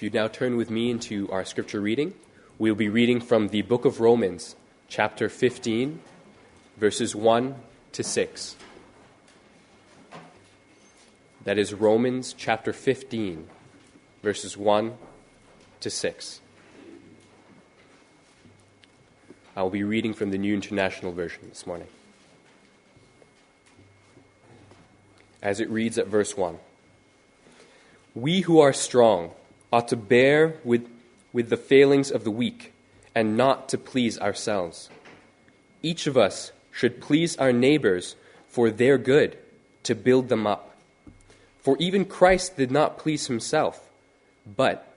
If you now turn with me into our scripture reading, we'll be reading from the book of Romans, chapter 15, verses 1 to 6. That is Romans chapter 15, verses 1 to 6. I will be reading from the New International Version this morning. As it reads at verse 1 We who are strong ought to bear with, with the failings of the weak and not to please ourselves. Each of us should please our neighbors for their good, to build them up. For even Christ did not please himself, but,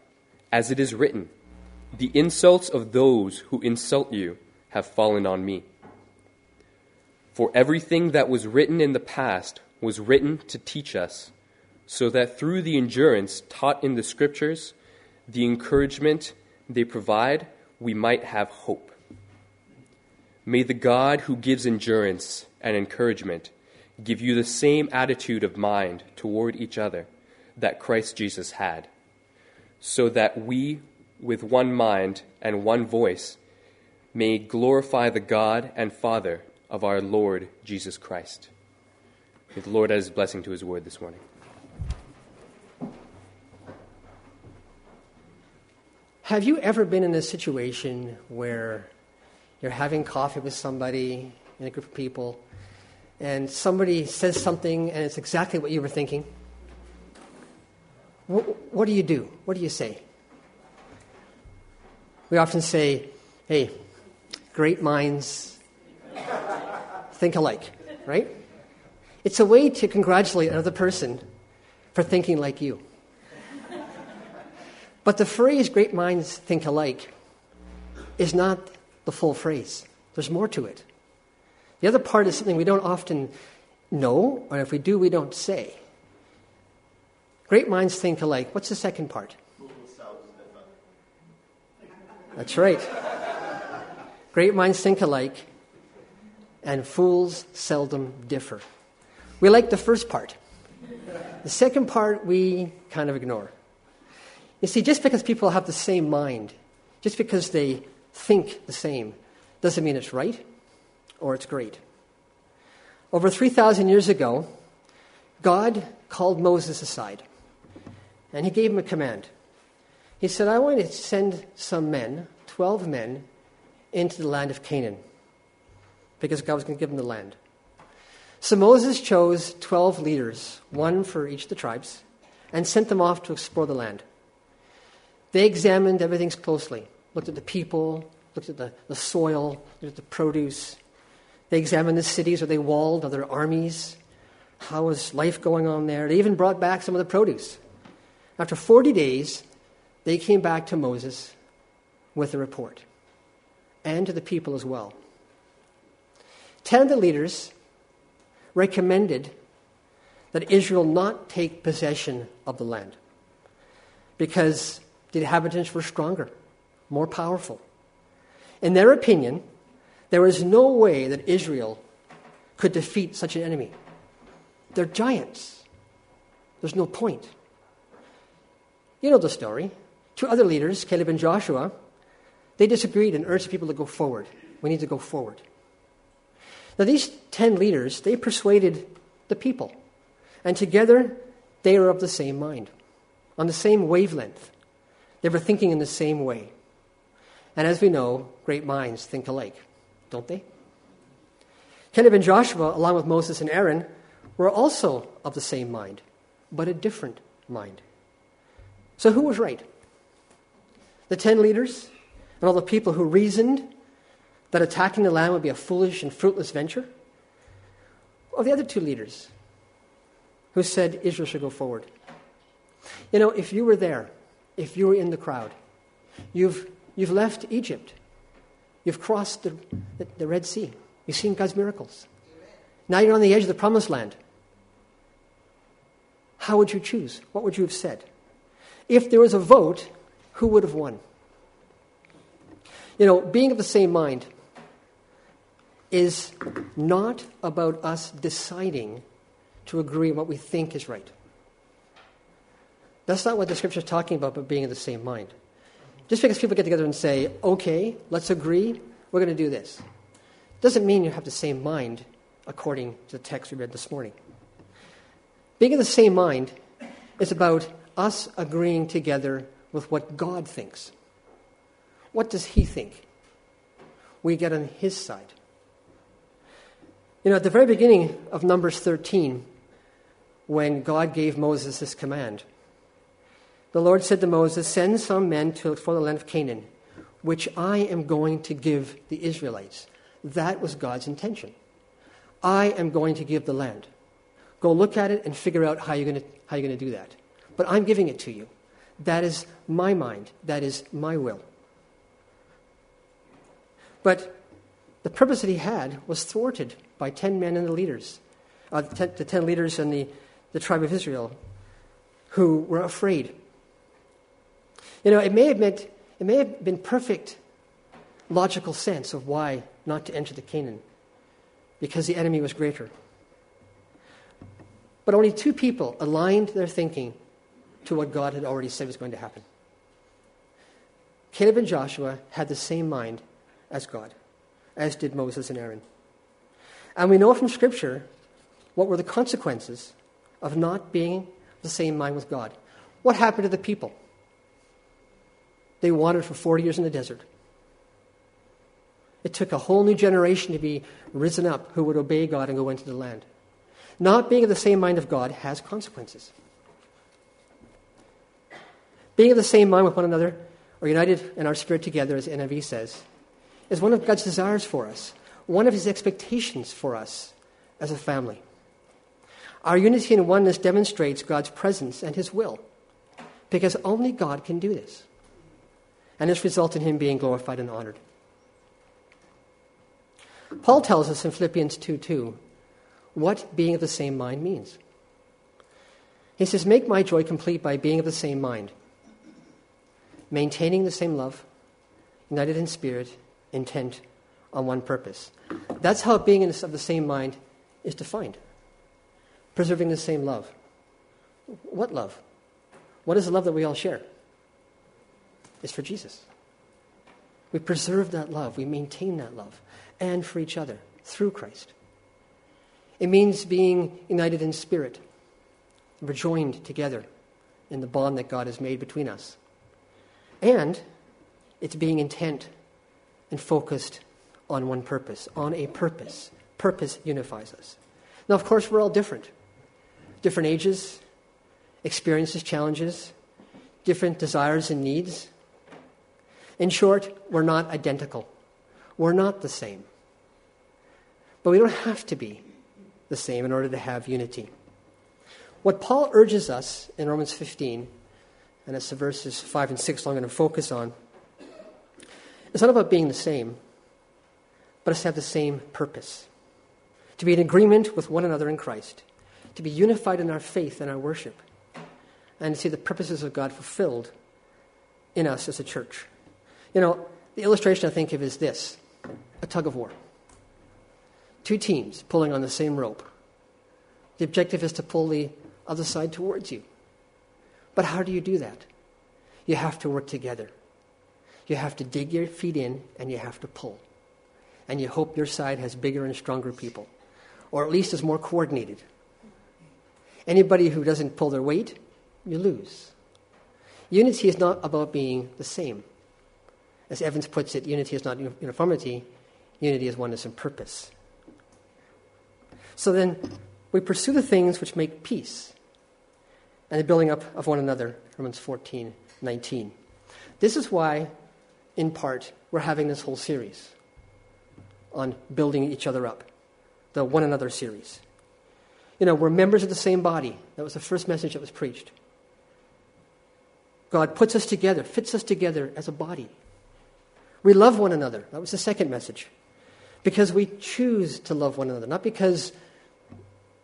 as it is written, the insults of those who insult you have fallen on me. For everything that was written in the past was written to teach us, so that through the endurance taught in the Scriptures, the encouragement they provide, we might have hope. May the God who gives endurance and encouragement give you the same attitude of mind toward each other that Christ Jesus had, so that we, with one mind and one voice, may glorify the God and Father of our Lord Jesus Christ. May the Lord add his blessing to his word this morning. Have you ever been in a situation where you're having coffee with somebody in a group of people and somebody says something and it's exactly what you were thinking? What, what do you do? What do you say? We often say, hey, great minds think alike, right? It's a way to congratulate another person for thinking like you. But the phrase great minds think alike is not the full phrase, there's more to it. The other part is something we don't often know, or if we do, we don't say. Great minds think alike. What's the second part? That's right. Great minds think alike, and fools seldom differ. We like the first part. The second part we kind of ignore. You see, just because people have the same mind, just because they think the same, doesn't mean it's right or it's great. Over 3,000 years ago, God called Moses aside and he gave him a command. He said, I want to send some men, 12 men, into the land of Canaan because God was going to give them the land. So Moses chose 12 leaders, one for each of the tribes, and sent them off to explore the land. They examined everything closely, looked at the people, looked at the, the soil, looked at the produce. They examined the cities. Are they walled? Are there armies? How is life going on there? They even brought back some of the produce. After 40 days, they came back to Moses with a report and to the people as well. Ten of the leaders recommended that Israel not take possession of the land because the inhabitants were stronger, more powerful. In their opinion, there was no way that Israel could defeat such an enemy. They're giants. There's no point. You know the story. Two other leaders, Caleb and Joshua, they disagreed and urged the people to go forward. We need to go forward. Now, these ten leaders, they persuaded the people. And together, they were of the same mind, on the same wavelength. They were thinking in the same way. And as we know, great minds think alike, don't they? Caleb and Joshua, along with Moses and Aaron, were also of the same mind, but a different mind. So who was right? The ten leaders and all the people who reasoned that attacking the land would be a foolish and fruitless venture? Or the other two leaders who said Israel should go forward? You know, if you were there, if you were in the crowd, you've, you've left Egypt, you've crossed the, the, the Red Sea, you've seen God's miracles. Now you're on the edge of the promised land. How would you choose? What would you have said? If there was a vote, who would have won? You know, being of the same mind is not about us deciding to agree on what we think is right. That's not what the scripture is talking about, but being in the same mind. Just because people get together and say, okay, let's agree, we're going to do this, doesn't mean you have the same mind according to the text we read this morning. Being in the same mind is about us agreeing together with what God thinks. What does He think? We get on His side. You know, at the very beginning of Numbers 13, when God gave Moses this command, the Lord said to Moses, Send some men to for the land of Canaan, which I am going to give the Israelites. That was God's intention. I am going to give the land. Go look at it and figure out how you're going to, how you're going to do that. But I'm giving it to you. That is my mind. That is my will. But the purpose that he had was thwarted by 10 men and the leaders, uh, the, 10, the 10 leaders in the, the tribe of Israel who were afraid. You know, it may have meant, it may have been perfect logical sense of why not to enter the Canaan, because the enemy was greater. But only two people aligned their thinking to what God had already said was going to happen. Caleb and Joshua had the same mind as God, as did Moses and Aaron. And we know from Scripture what were the consequences of not being the same mind with God. What happened to the people? They wandered for 40 years in the desert. It took a whole new generation to be risen up who would obey God and go into the land. Not being of the same mind of God has consequences. Being of the same mind with one another, or united in our spirit together, as NIV says, is one of God's desires for us, one of his expectations for us as a family. Our unity and oneness demonstrates God's presence and his will, because only God can do this. And this results in him being glorified and honored. Paul tells us in Philippians 2 2 what being of the same mind means. He says, Make my joy complete by being of the same mind, maintaining the same love, united in spirit, intent on one purpose. That's how being of the same mind is defined. Preserving the same love. What love? What is the love that we all share? It's for Jesus. We preserve that love, we maintain that love, and for each other through Christ. It means being united in spirit. We're joined together in the bond that God has made between us. And it's being intent and focused on one purpose, on a purpose. Purpose unifies us. Now, of course, we're all different. Different ages, experiences, challenges, different desires and needs. In short, we're not identical. We're not the same. But we don't have to be the same in order to have unity. What Paul urges us in Romans 15, and it's the verses 5 and 6 I'm going to focus on, it's not about being the same, but it's to have the same purpose. To be in agreement with one another in Christ, to be unified in our faith and our worship, and to see the purposes of God fulfilled in us as a church. You know, the illustration I think of is this a tug of war. Two teams pulling on the same rope. The objective is to pull the other side towards you. But how do you do that? You have to work together. You have to dig your feet in and you have to pull. And you hope your side has bigger and stronger people, or at least is more coordinated. Anybody who doesn't pull their weight, you lose. Unity is not about being the same. As Evans puts it, unity is not uniformity, unity is oneness and purpose. So then, we pursue the things which make peace and the building up of one another, Romans 14, 19. This is why, in part, we're having this whole series on building each other up, the one another series. You know, we're members of the same body. That was the first message that was preached. God puts us together, fits us together as a body. We love one another. That was the second message. Because we choose to love one another, not because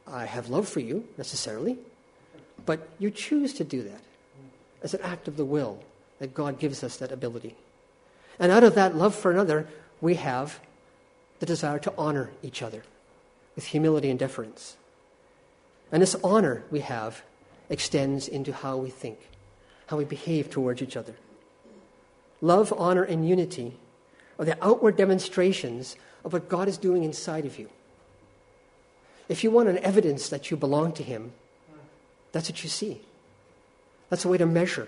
I have love for you necessarily, but you choose to do that as an act of the will that God gives us that ability. And out of that love for another, we have the desire to honor each other with humility and deference. And this honor we have extends into how we think how we behave towards each other. Love, honor, and unity are the outward demonstrations of what God is doing inside of you. If you want an evidence that you belong to Him, that's what you see. That's a way to measure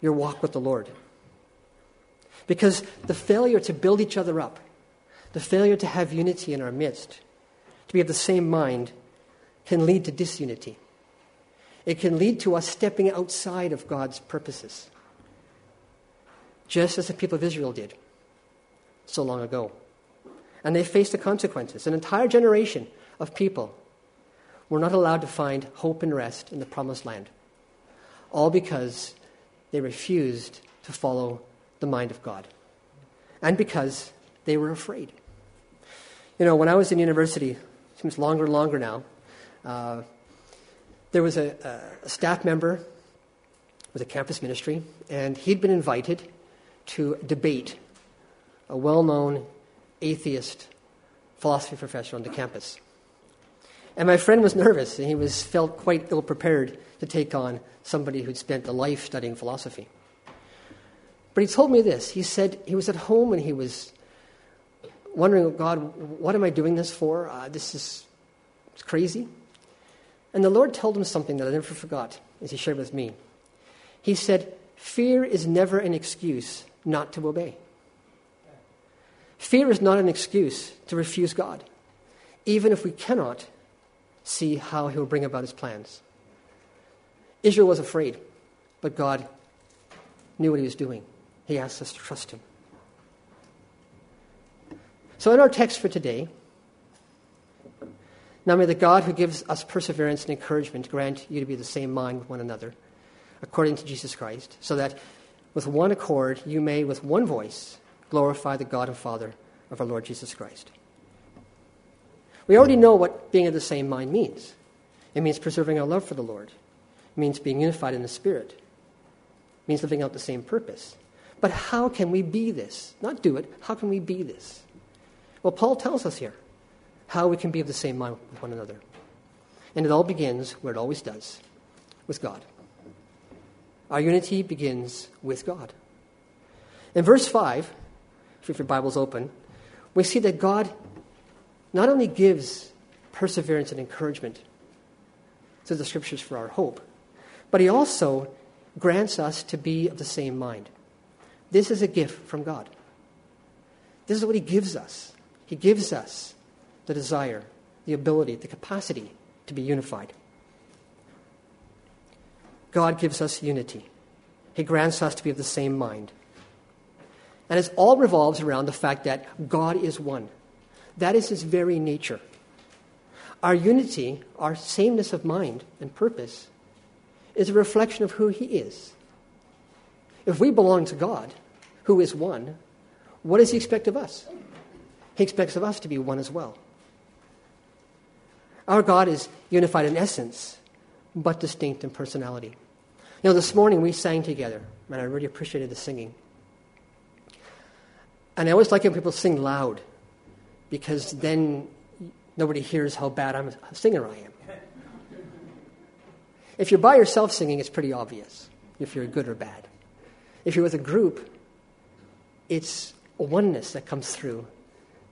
your walk with the Lord. Because the failure to build each other up, the failure to have unity in our midst, to be of the same mind, can lead to disunity. It can lead to us stepping outside of God's purposes, just as the people of Israel did so long ago. And they faced the consequences. An entire generation of people were not allowed to find hope and rest in the promised land, all because they refused to follow the mind of God, and because they were afraid. You know, when I was in university, seems longer and longer now, uh, there was a, a staff member with a campus ministry, and he'd been invited to debate a well known atheist philosophy professor on the campus. And my friend was nervous, and he was, felt quite ill prepared to take on somebody who'd spent a life studying philosophy. But he told me this. He said he was at home and he was wondering, God, what am I doing this for? Uh, this is crazy. And the Lord told him something that I never forgot, as he shared with me. He said, Fear is never an excuse not to obey. Fear is not an excuse to refuse God, even if we cannot see how he will bring about his plans. Israel was afraid, but God knew what he was doing. He asked us to trust him. So, in our text for today, now may the God who gives us perseverance and encouragement grant you to be the same mind with one another, according to Jesus Christ, so that with one accord you may, with one voice, glorify the God and Father of our Lord Jesus Christ. We already know what being of the same mind means. It means preserving our love for the Lord. It means being unified in the Spirit. It means living out the same purpose. But how can we be this? Not do it. How can we be this? Well, Paul tells us here how we can be of the same mind with one another. And it all begins where it always does with God. Our unity begins with God. In verse 5, if your Bible's open, we see that God not only gives perseverance and encouragement through the scriptures for our hope, but He also grants us to be of the same mind. This is a gift from God. This is what He gives us. He gives us the desire, the ability, the capacity to be unified. God gives us unity. He grants us to be of the same mind. And it all revolves around the fact that God is one. That is his very nature. Our unity, our sameness of mind and purpose, is a reflection of who he is. If we belong to God, who is one, what does he expect of us? He expects of us to be one as well. Our God is unified in essence, but distinct in personality. Know, this morning we sang together, and I really appreciated the singing. And I always like when people sing loud because then nobody hears how bad I'm a singer I am. If you're by yourself singing, it's pretty obvious if you're good or bad. If you're with a group, it's oneness that comes through,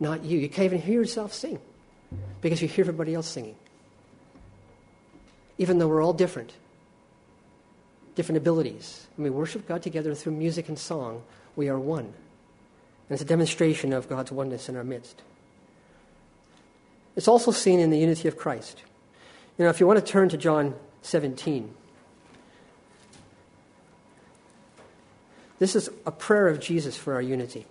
not you. You can't even hear yourself sing because you hear everybody else singing. Even though we're all different, different abilities, and we worship God together through music and song, we are one. And it's a demonstration of God's oneness in our midst. It's also seen in the unity of Christ. You know, if you want to turn to John 17, this is a prayer of Jesus for our unity.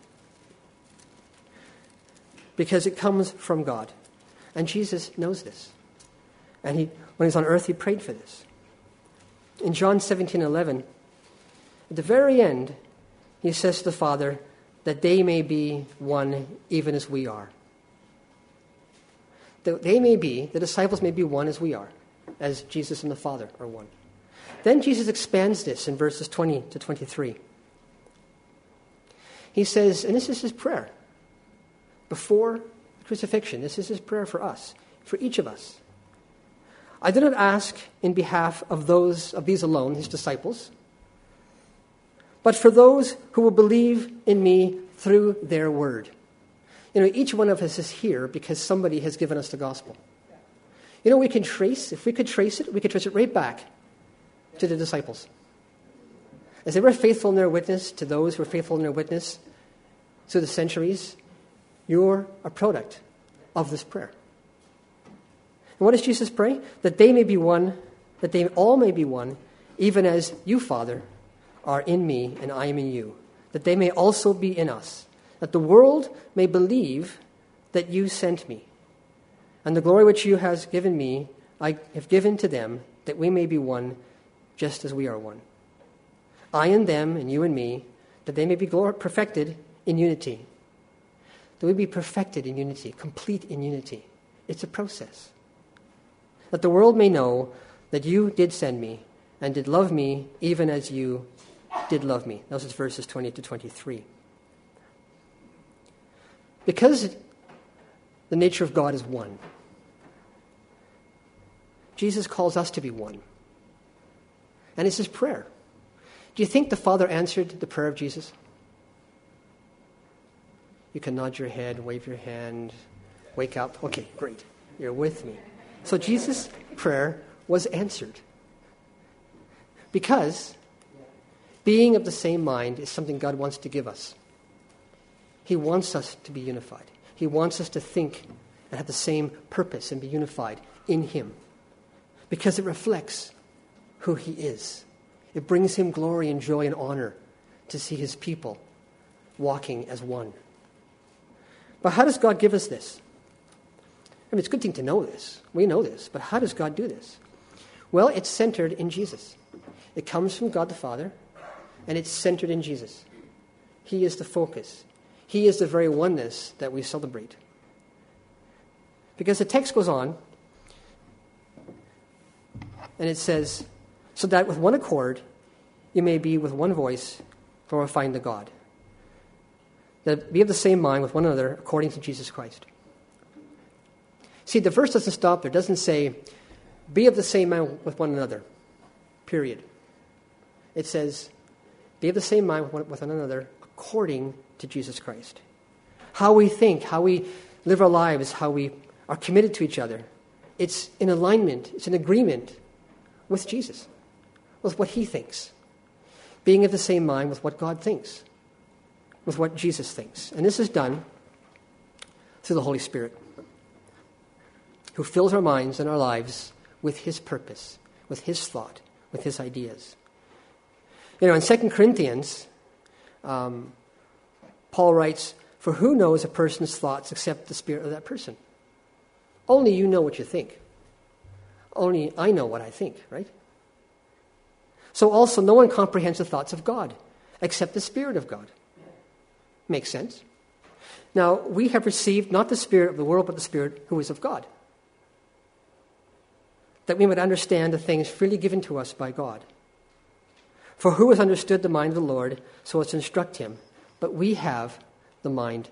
Because it comes from God. And Jesus knows this. And he, when he's on earth, he prayed for this. In John 17 11, at the very end, he says to the Father, that they may be one even as we are that they may be, the disciples may be one as we are, as Jesus and the Father are one. Then Jesus expands this in verses 20 to 23. He says, and this is his prayer before the crucifixion, this is his prayer for us, for each of us. I do not ask in behalf of those of these alone, his disciples, but for those who will believe in me through their word. You know, each one of us is here because somebody has given us the gospel. You know, we can trace, if we could trace it, we could trace it right back to the disciples. As they were faithful in their witness to those who were faithful in their witness through the centuries, you're a product of this prayer. What does Jesus pray? That they may be one, that they all may be one, even as you, Father, are in me and I am in you, that they may also be in us, that the world may believe that you sent me. And the glory which you have given me, I have given to them, that we may be one, just as we are one. I and them, and you and me, that they may be perfected in unity. That we be perfected in unity, complete in unity. It's a process. That the world may know that you did send me and did love me even as you did love me. Those are verses 20 to 23. Because the nature of God is one, Jesus calls us to be one. And it's his prayer. Do you think the Father answered the prayer of Jesus? You can nod your head, wave your hand, wake up. Okay, great. You're with me. So Jesus' prayer was answered. Because being of the same mind is something God wants to give us. He wants us to be unified. He wants us to think and have the same purpose and be unified in Him. Because it reflects who He is. It brings him glory and joy and honor to see his people walking as one. But how does God give us this? I mean, it's a good thing to know this. We know this. But how does God do this? Well, it's centered in Jesus. It comes from God the Father, and it's centered in Jesus. He is the focus, He is the very oneness that we celebrate. Because the text goes on, and it says, so that with one accord you may be with one voice glorifying the God. That be of the same mind with one another according to Jesus Christ. See, the verse doesn't stop there. It doesn't say, be of the same mind with one another, period. It says, be of the same mind with one another according to Jesus Christ. How we think, how we live our lives, how we are committed to each other, it's in alignment, it's in agreement with Jesus with what he thinks, being of the same mind with what God thinks, with what Jesus thinks. And this is done through the Holy Spirit, who fills our minds and our lives with his purpose, with his thought, with his ideas. You know, in 2 Corinthians, um, Paul writes, For who knows a person's thoughts except the spirit of that person? Only you know what you think. Only I know what I think, right? So also, no one comprehends the thoughts of God except the Spirit of God. Makes sense? Now, we have received not the Spirit of the world, but the Spirit who is of God. That we might understand the things freely given to us by God. For who has understood the mind of the Lord so as to instruct him? But we have the mind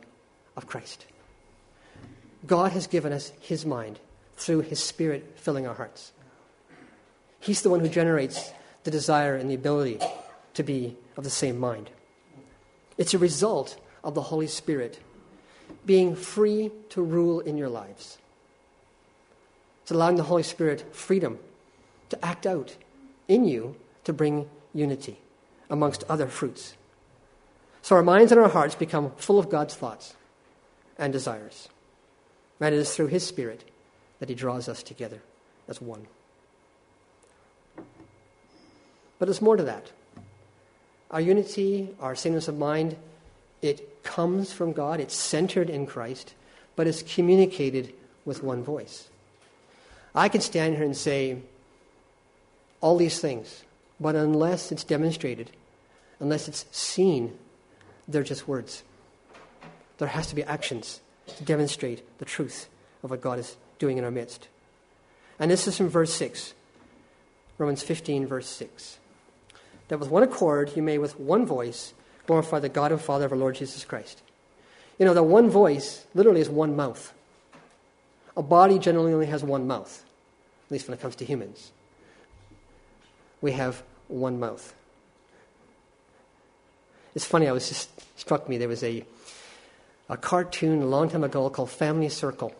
of Christ. God has given us his mind through his Spirit filling our hearts. He's the one who generates the desire and the ability to be of the same mind. It's a result of the Holy Spirit being free to rule in your lives. It's allowing the Holy Spirit freedom to act out in you to bring unity amongst other fruits. So our minds and our hearts become full of God's thoughts and desires. And it is through His Spirit that He draws us together as one. But there's more to that. Our unity, our sameness of mind, it comes from God, it's centered in Christ, but it's communicated with one voice. I can stand here and say all these things, but unless it's demonstrated, unless it's seen, they're just words. There has to be actions to demonstrate the truth of what God is doing in our midst. And this is from verse 6, Romans 15, verse 6 that with one accord you may with one voice glorify the God and Father of our Lord Jesus Christ. You know, the one voice literally is one mouth. A body generally only has one mouth, at least when it comes to humans. We have one mouth. It's funny, I was just struck me, there was a, a cartoon a long time ago called Family Circle.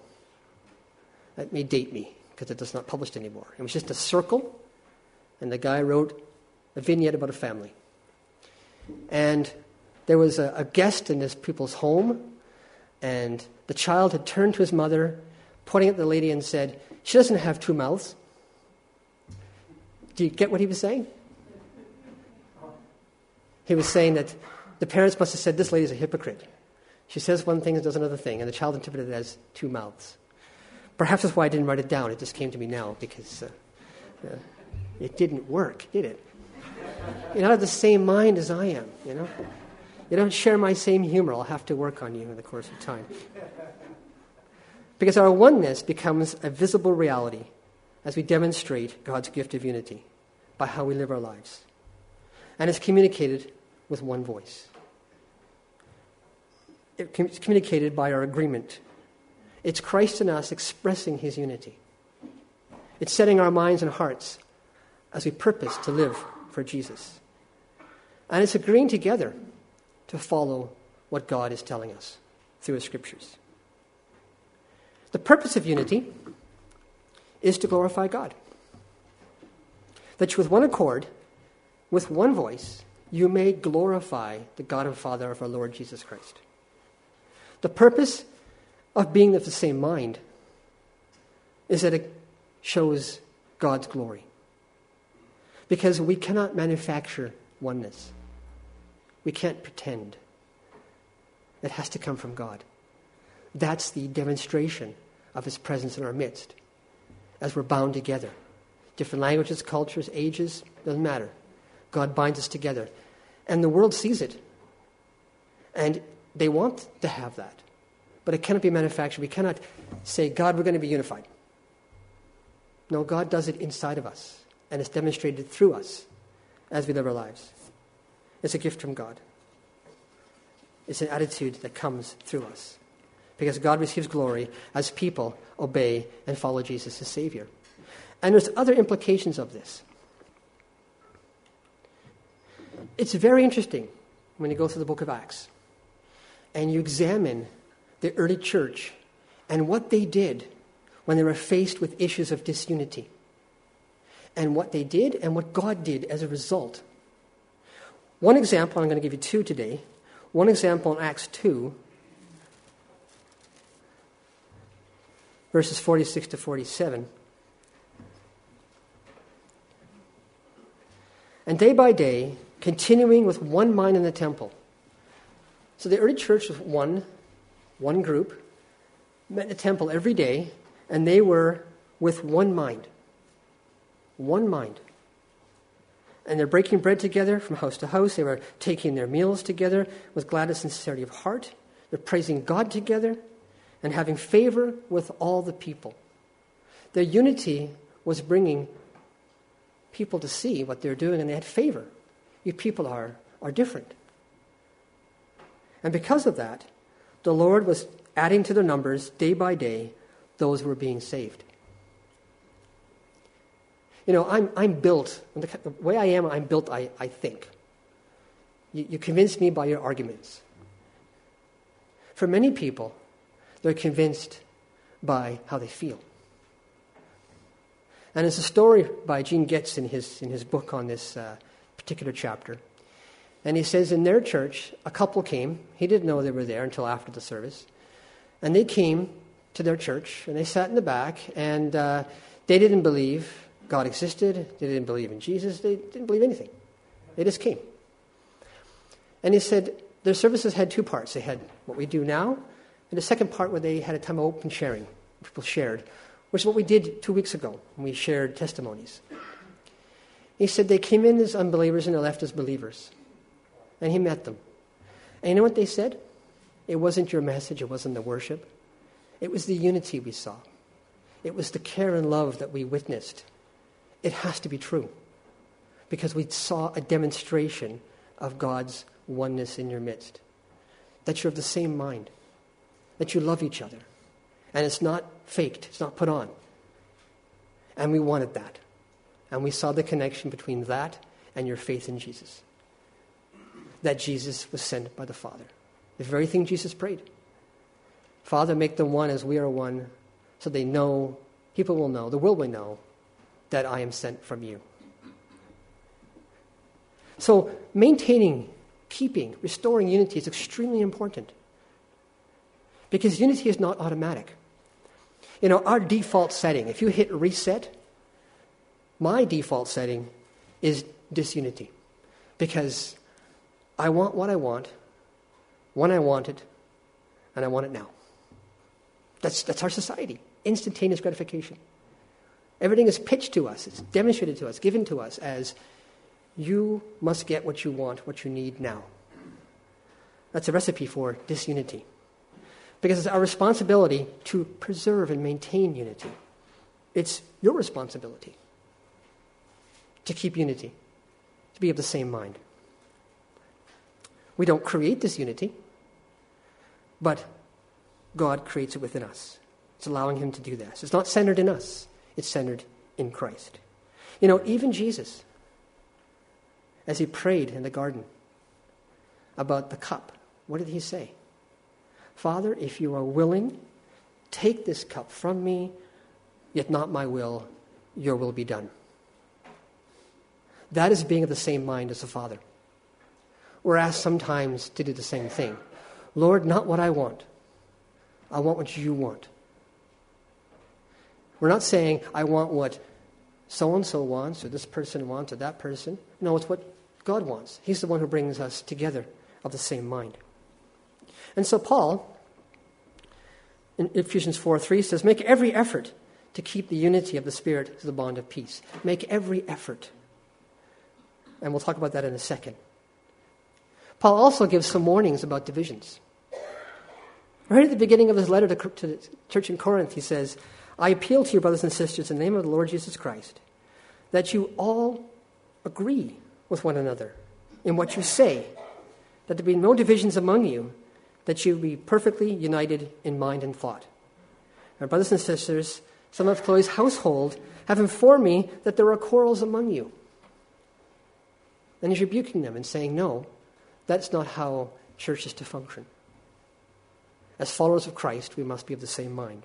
That may date me because it is not published anymore. It was just a circle, and the guy wrote a vignette about a family. And there was a, a guest in this people's home, and the child had turned to his mother, pointing at the lady, and said, She doesn't have two mouths. Do you get what he was saying? He was saying that the parents must have said, This lady's a hypocrite. She says one thing and does another thing, and the child interpreted it as two mouths. Perhaps that's why I didn't write it down. It just came to me now because uh, uh, it didn't work, did it? You're not of the same mind as I am, you know? You don't share my same humor. I'll have to work on you in the course of time. Because our oneness becomes a visible reality as we demonstrate God's gift of unity by how we live our lives. And it's communicated with one voice. It's communicated by our agreement. It's Christ in us expressing his unity. It's setting our minds and hearts as we purpose to live for Jesus. And it's agreeing together to follow what God is telling us through His Scriptures. The purpose of unity is to glorify God. That with one accord, with one voice, you may glorify the God and Father of our Lord Jesus Christ. The purpose of being of the same mind is that it shows God's glory because we cannot manufacture oneness. We can't pretend. It has to come from God. That's the demonstration of His presence in our midst as we're bound together. Different languages, cultures, ages, doesn't matter. God binds us together. And the world sees it. And they want to have that. But it cannot be manufactured. We cannot say, God, we're going to be unified. No, God does it inside of us and it's demonstrated through us as we live our lives. It's a gift from God. It's an attitude that comes through us because God receives glory as people obey and follow Jesus as Savior. And there's other implications of this. It's very interesting when you go through the book of Acts and you examine the early church and what they did when they were faced with issues of disunity and what they did and what God did as a result. One example, I'm going to give you two today. One example in Acts 2, verses 46 to 47. And day by day, continuing with one mind in the temple. So the early church was one, one group, met in the temple every day, and they were with one mind one mind. And they're breaking bread together from house to house. They were taking their meals together with gladness and sincerity of heart. They're praising God together and having favor with all the people. Their unity was bringing people to see what they're doing, and they had favor. You people are, are different. And because of that, the Lord was adding to their numbers day by day those who were being saved. You know, I'm, I'm built, the way I am, I'm built, I, I think. You, you convince me by your arguments. For many people, they're convinced by how they feel. And it's a story by Gene Getz in his, in his book on this uh, particular chapter. And he says in their church, a couple came. He didn't know they were there until after the service. And they came to their church, and they sat in the back, and uh, they didn't believe God existed. They didn't believe in Jesus. They didn't believe anything. They just came. And he said their services had two parts. They had what we do now, and the second part where they had a time of open sharing. People shared, which is what we did two weeks ago when we shared testimonies. He said they came in as unbelievers and they left as believers. And he met them. And you know what they said? It wasn't your message, it wasn't the worship. It was the unity we saw. It was the care and love that we witnessed it has to be true because we saw a demonstration of God's oneness in your midst. That you're of the same mind, that you love each other, and it's not faked, it's not put on. And we wanted that. And we saw the connection between that and your faith in Jesus. that Jesus was sent by the Father. The very thing Jesus prayed. Father, make them one as we are one, so they know, people will know, the world will know that I am sent from you. So, maintaining, keeping, restoring unity is extremely important. Because unity is not automatic. You know, our default setting, if you hit reset, my default setting is disunity. Because I want what I want, when I want it, and I want it now. That's, that's our society instantaneous gratification. Everything is pitched to us, it's demonstrated to us, given to us as you must get what you want, what you need now. That's a recipe for disunity. Because it's our responsibility to preserve and maintain unity. It's your responsibility to keep unity, to be of the same mind. We don't create this unity, but God creates it within us. It's allowing Him to do this. It's not centered in us, it's centered in Christ. You know, even Jesus, as he prayed in the garden about the cup, what did he say? Father, if you are willing, take this cup from me, yet not my will, your will be done. That is being of the same mind as the Father. We're asked sometimes to do the same thing. Lord, not what I want. I want what you want. We're not saying, I want what so and so wants, or this person wants, or that person. No, it's what God wants. He's the one who brings us together of the same mind. And so Paul, in Ephesians 4 3 says, Make every effort to keep the unity of the Spirit to the bond of peace. Make every effort. And we'll talk about that in a second. Paul also gives some warnings about divisions. Right at the beginning of his letter to, to the church in Corinth, he says, I appeal to you, brothers and sisters, in the name of the Lord Jesus Christ, that you all agree with one another in what you say, that there be no divisions among you, that you be perfectly united in mind and thought. My brothers and sisters, some of Chloe's household have informed me that there are quarrels among you. And he's rebuking them and saying, No, that's not how church is to function. As followers of Christ, we must be of the same mind.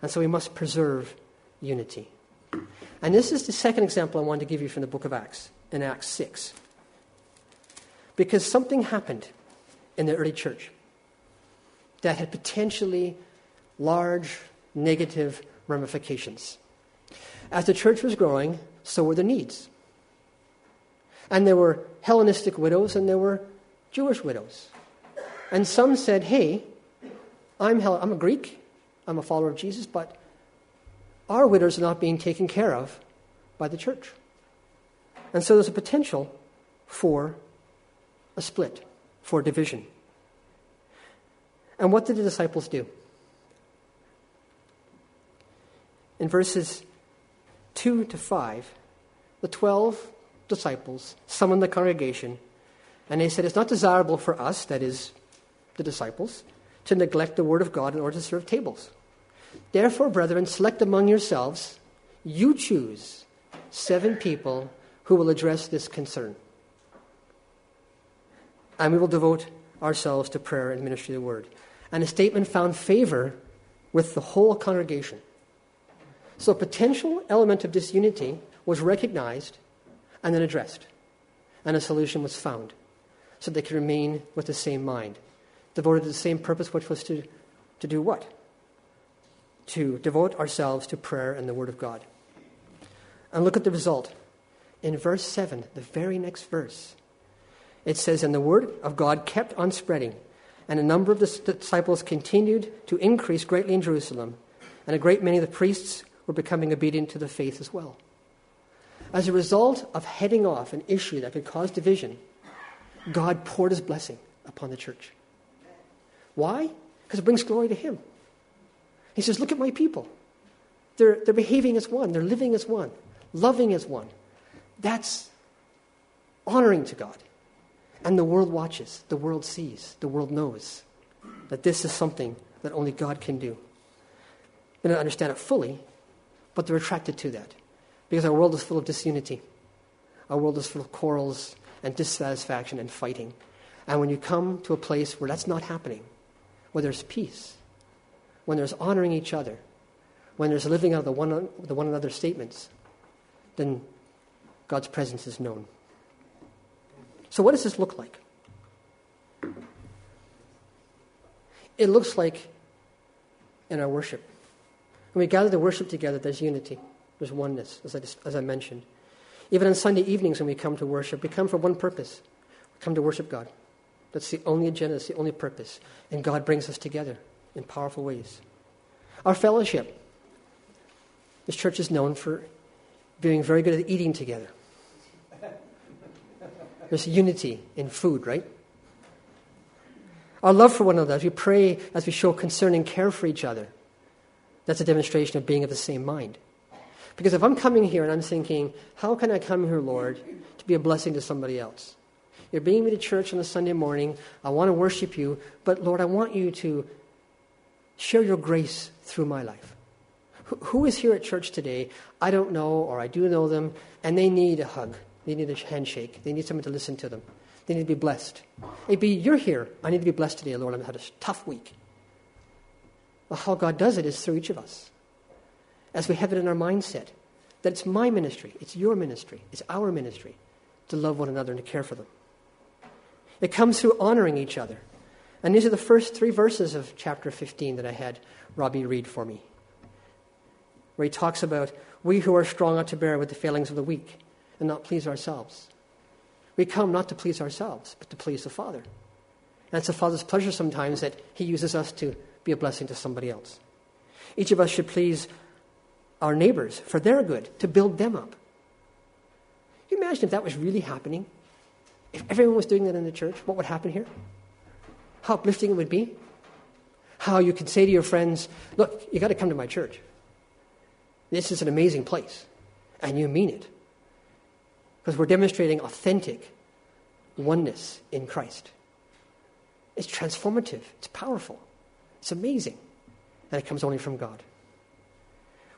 And so we must preserve unity. And this is the second example I wanted to give you from the book of Acts in Acts 6. Because something happened in the early church that had potentially large negative ramifications. As the church was growing, so were the needs. And there were Hellenistic widows and there were Jewish widows. And some said, hey, I'm, I'm a Greek, I'm a follower of Jesus, but our widows are not being taken care of by the church. And so there's a potential for a split, for division. And what did the disciples do? In verses 2 to 5, the 12 disciples summoned the congregation, and they said, It's not desirable for us, that is, the disciples, to neglect the word of God in order to serve tables. Therefore, brethren, select among yourselves, you choose seven people who will address this concern. And we will devote ourselves to prayer and ministry of the word. And the statement found favor with the whole congregation. So a potential element of disunity was recognized and then addressed. And a solution was found so they could remain with the same mind, devoted to the same purpose, which was to, to do what? To devote ourselves to prayer and the Word of God. And look at the result in verse 7, the very next verse, it says, And the word of God kept on spreading, and a number of the disciples continued to increase greatly in Jerusalem, and a great many of the priests were becoming obedient to the faith as well. As a result of heading off an issue that could cause division, God poured his blessing upon the church. Why? Because it brings glory to him. He says, Look at my people. They're, they're behaving as one, they're living as one, loving as one. That's honoring to God. And the world watches, the world sees, the world knows that this is something that only God can do. They don't understand it fully, but they're attracted to that because our world is full of disunity. Our world is full of quarrels and dissatisfaction and fighting. And when you come to a place where that's not happening, where there's peace, when there's honoring each other, when there's living out the one, the one another statements, then God's presence is known. So, what does this look like? It looks like in our worship. When we gather to worship together, there's unity, there's oneness, as I, as I mentioned. Even on Sunday evenings when we come to worship, we come for one purpose we come to worship God. That's the only agenda, that's the only purpose. And God brings us together in powerful ways. Our fellowship. This church is known for being very good at eating together. There's unity in food, right? Our love for one another, as we pray, as we show concern and care for each other, that's a demonstration of being of the same mind. Because if I'm coming here and I'm thinking, how can I come here, Lord, to be a blessing to somebody else? You're bringing me to church on a Sunday morning. I want to worship you, but Lord, I want you to share your grace through my life. Who is here at church today? I don't know, or I do know them, and they need a hug. They need a handshake. They need someone to listen to them. They need to be blessed. Maybe you're here. I need to be blessed today, Lord. I've had a tough week. Well, how God does it is through each of us. As we have it in our mindset that it's my ministry, it's your ministry, it's our ministry to love one another and to care for them. It comes through honoring each other. And these are the first three verses of chapter 15 that I had Robbie read for me, where he talks about we who are strong ought to bear with the failings of the weak and not please ourselves. We come not to please ourselves, but to please the Father. And it's the Father's pleasure sometimes that He uses us to be a blessing to somebody else. Each of us should please our neighbors for their good, to build them up. Can you imagine if that was really happening? If everyone was doing that in the church, what would happen here? How uplifting it would be? How you could say to your friends, Look, you got to come to my church. This is an amazing place. And you mean it because we're demonstrating authentic oneness in Christ. It's transformative, it's powerful, it's amazing, and it comes only from God.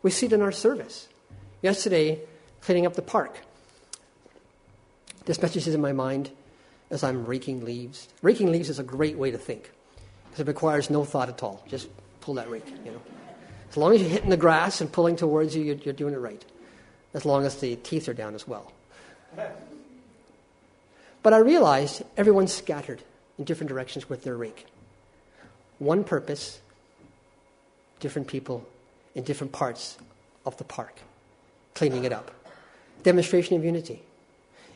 We see it in our service. Yesterday, cleaning up the park. This message is in my mind as I'm raking leaves. Raking leaves is a great way to think because it requires no thought at all. Just pull that rake, you know. As long as you're hitting the grass and pulling towards you, you're, you're doing it right. As long as the teeth are down as well. But I realized everyone's scattered in different directions with their rake. One purpose, different people in different parts of the park, cleaning it up. Demonstration of unity.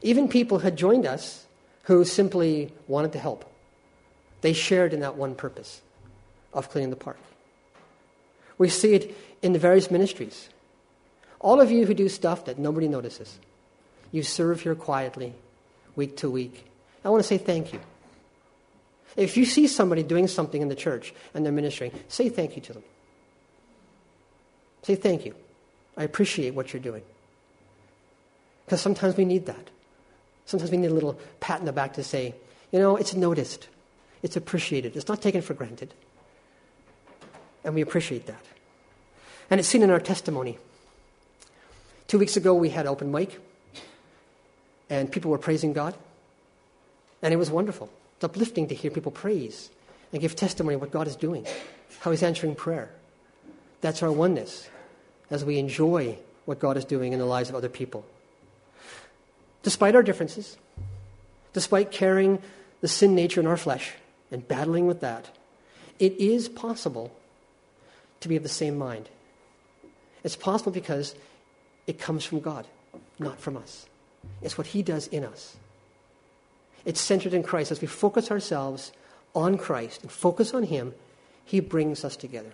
Even people had joined us who simply wanted to help. They shared in that one purpose of cleaning the park. We see it in the various ministries. All of you who do stuff that nobody notices. You serve here quietly, week to week. I want to say thank you. If you see somebody doing something in the church and they're ministering, say thank you to them. Say thank you. I appreciate what you're doing. Because sometimes we need that. Sometimes we need a little pat in the back to say, you know, it's noticed, it's appreciated, it's not taken for granted. And we appreciate that. And it's seen in our testimony. Two weeks ago, we had open mic and people were praising God. And it was wonderful. It's uplifting to hear people praise and give testimony of what God is doing, how He's answering prayer. That's our oneness as we enjoy what God is doing in the lives of other people. Despite our differences, despite carrying the sin nature in our flesh and battling with that, it is possible to be of the same mind. It's possible because it comes from God, not from us. It's what He does in us. It's centered in Christ. As we focus ourselves on Christ and focus on Him, He brings us together.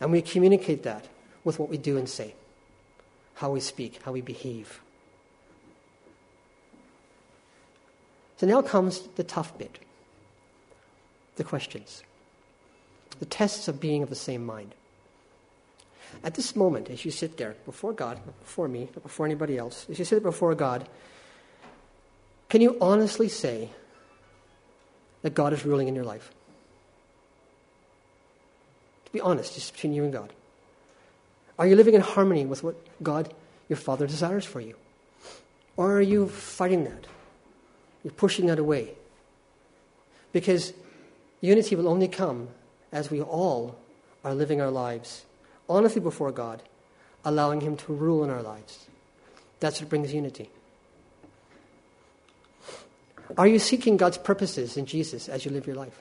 And we communicate that with what we do and say, how we speak, how we behave. So now comes the tough bit the questions, the tests of being of the same mind. At this moment, as you sit there before God, not before me, not before anybody else, as you sit before God, can you honestly say that God is ruling in your life? To be honest, just between you and God. Are you living in harmony with what God, your Father, desires for you? Or are you fighting that? You're pushing that away. Because unity will only come as we all are living our lives honestly before God, allowing Him to rule in our lives. That's what brings unity. Are you seeking God's purposes in Jesus as you live your life?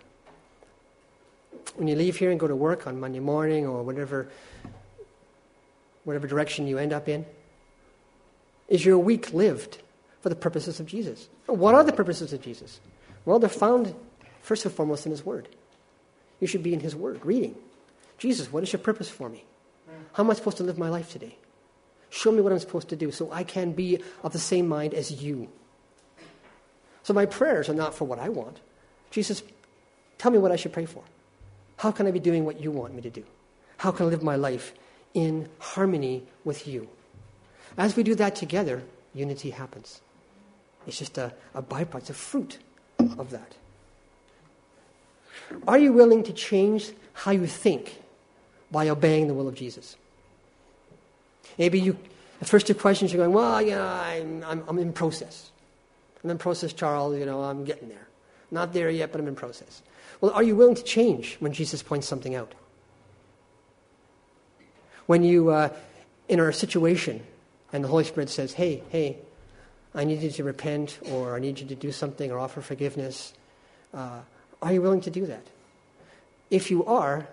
When you leave here and go to work on Monday morning or whatever, whatever direction you end up in, is your week lived for the purposes of Jesus? What are the purposes of Jesus? Well, they're found first and foremost in His Word. You should be in His Word, reading. Jesus, what is your purpose for me? How am I supposed to live my life today? Show me what I'm supposed to do so I can be of the same mind as you. So my prayers are not for what I want. Jesus, tell me what I should pray for. How can I be doing what you want me to do? How can I live my life in harmony with you? As we do that together, unity happens. It's just a, a byproduct, it's a fruit of that. Are you willing to change how you think by obeying the will of Jesus? Maybe you, the first two questions, you're going, well, you know, I'm, I'm, I'm in process. I'm in process, Charles, you know, I'm getting there. Not there yet, but I'm in process. Well, are you willing to change when Jesus points something out? When you, uh, in a situation, and the Holy Spirit says, hey, hey, I need you to repent, or I need you to do something, or offer forgiveness, uh, are you willing to do that? If you are,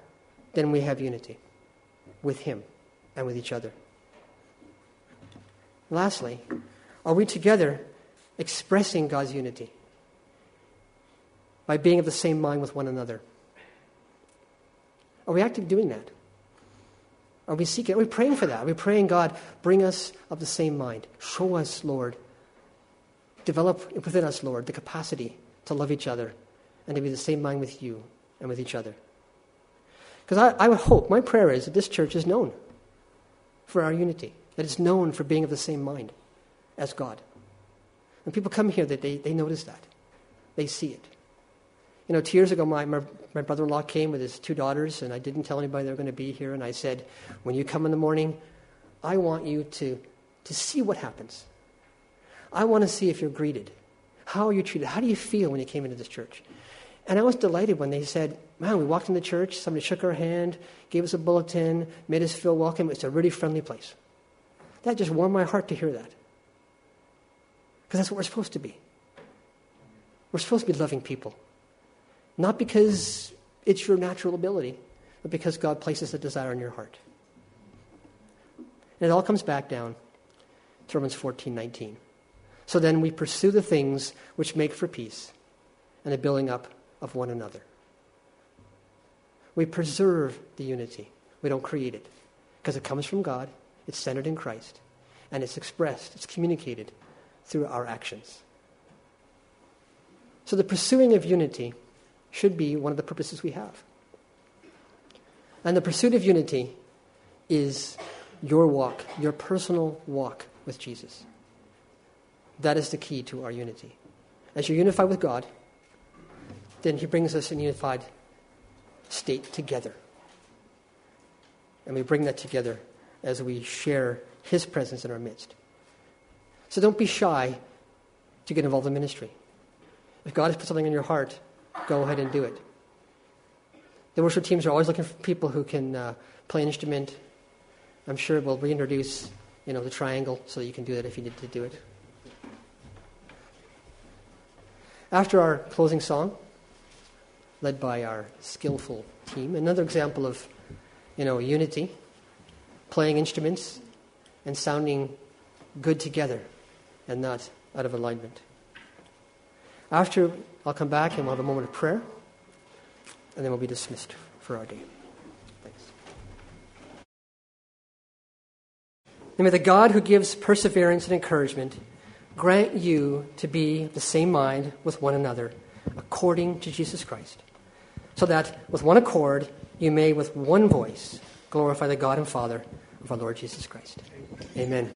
then we have unity with Him and with each other. Lastly, are we together expressing God's unity by being of the same mind with one another? Are we actively doing that? Are we seeking? Are we praying for that? Are we praying, God, bring us of the same mind? Show us, Lord. Develop within us, Lord, the capacity to love each other and to be the same mind with you and with each other. Because I, I would hope, my prayer is that this church is known for our unity that it's known for being of the same mind as God. When people come here, that they, they notice that. They see it. You know, two years ago, my, my, my brother in law came with his two daughters, and I didn't tell anybody they were going to be here. And I said, When you come in the morning, I want you to, to see what happens. I want to see if you're greeted. How are you treated? How do you feel when you came into this church? And I was delighted when they said, Man, we walked into church, somebody shook our hand, gave us a bulletin, made us feel welcome. It's a really friendly place. That just warmed my heart to hear that. Because that's what we're supposed to be. We're supposed to be loving people. Not because it's your natural ability, but because God places a desire in your heart. And it all comes back down to Romans 14 19. So then we pursue the things which make for peace and the building up of one another. We preserve the unity, we don't create it because it comes from God it's centered in Christ, and it's expressed, it's communicated through our actions. So the pursuing of unity should be one of the purposes we have. And the pursuit of unity is your walk, your personal walk with Jesus. That is the key to our unity. As you're unified with God, then He brings us in a unified state together. And we bring that together as we share His presence in our midst. So don't be shy to get involved in ministry. If God has put something in your heart, go ahead and do it. The worship teams are always looking for people who can uh, play an instrument. I'm sure we'll reintroduce, you know, the triangle so that you can do that if you need to do it. After our closing song, led by our skillful team, another example of, you know, unity playing instruments and sounding good together and not out of alignment. After, I'll come back and we'll have a moment of prayer, and then we'll be dismissed for our day. Thanks. And may the God who gives perseverance and encouragement grant you to be the same mind with one another, according to Jesus Christ, so that with one accord you may with one voice glorify the God and Father of our Lord Jesus Christ. Amen.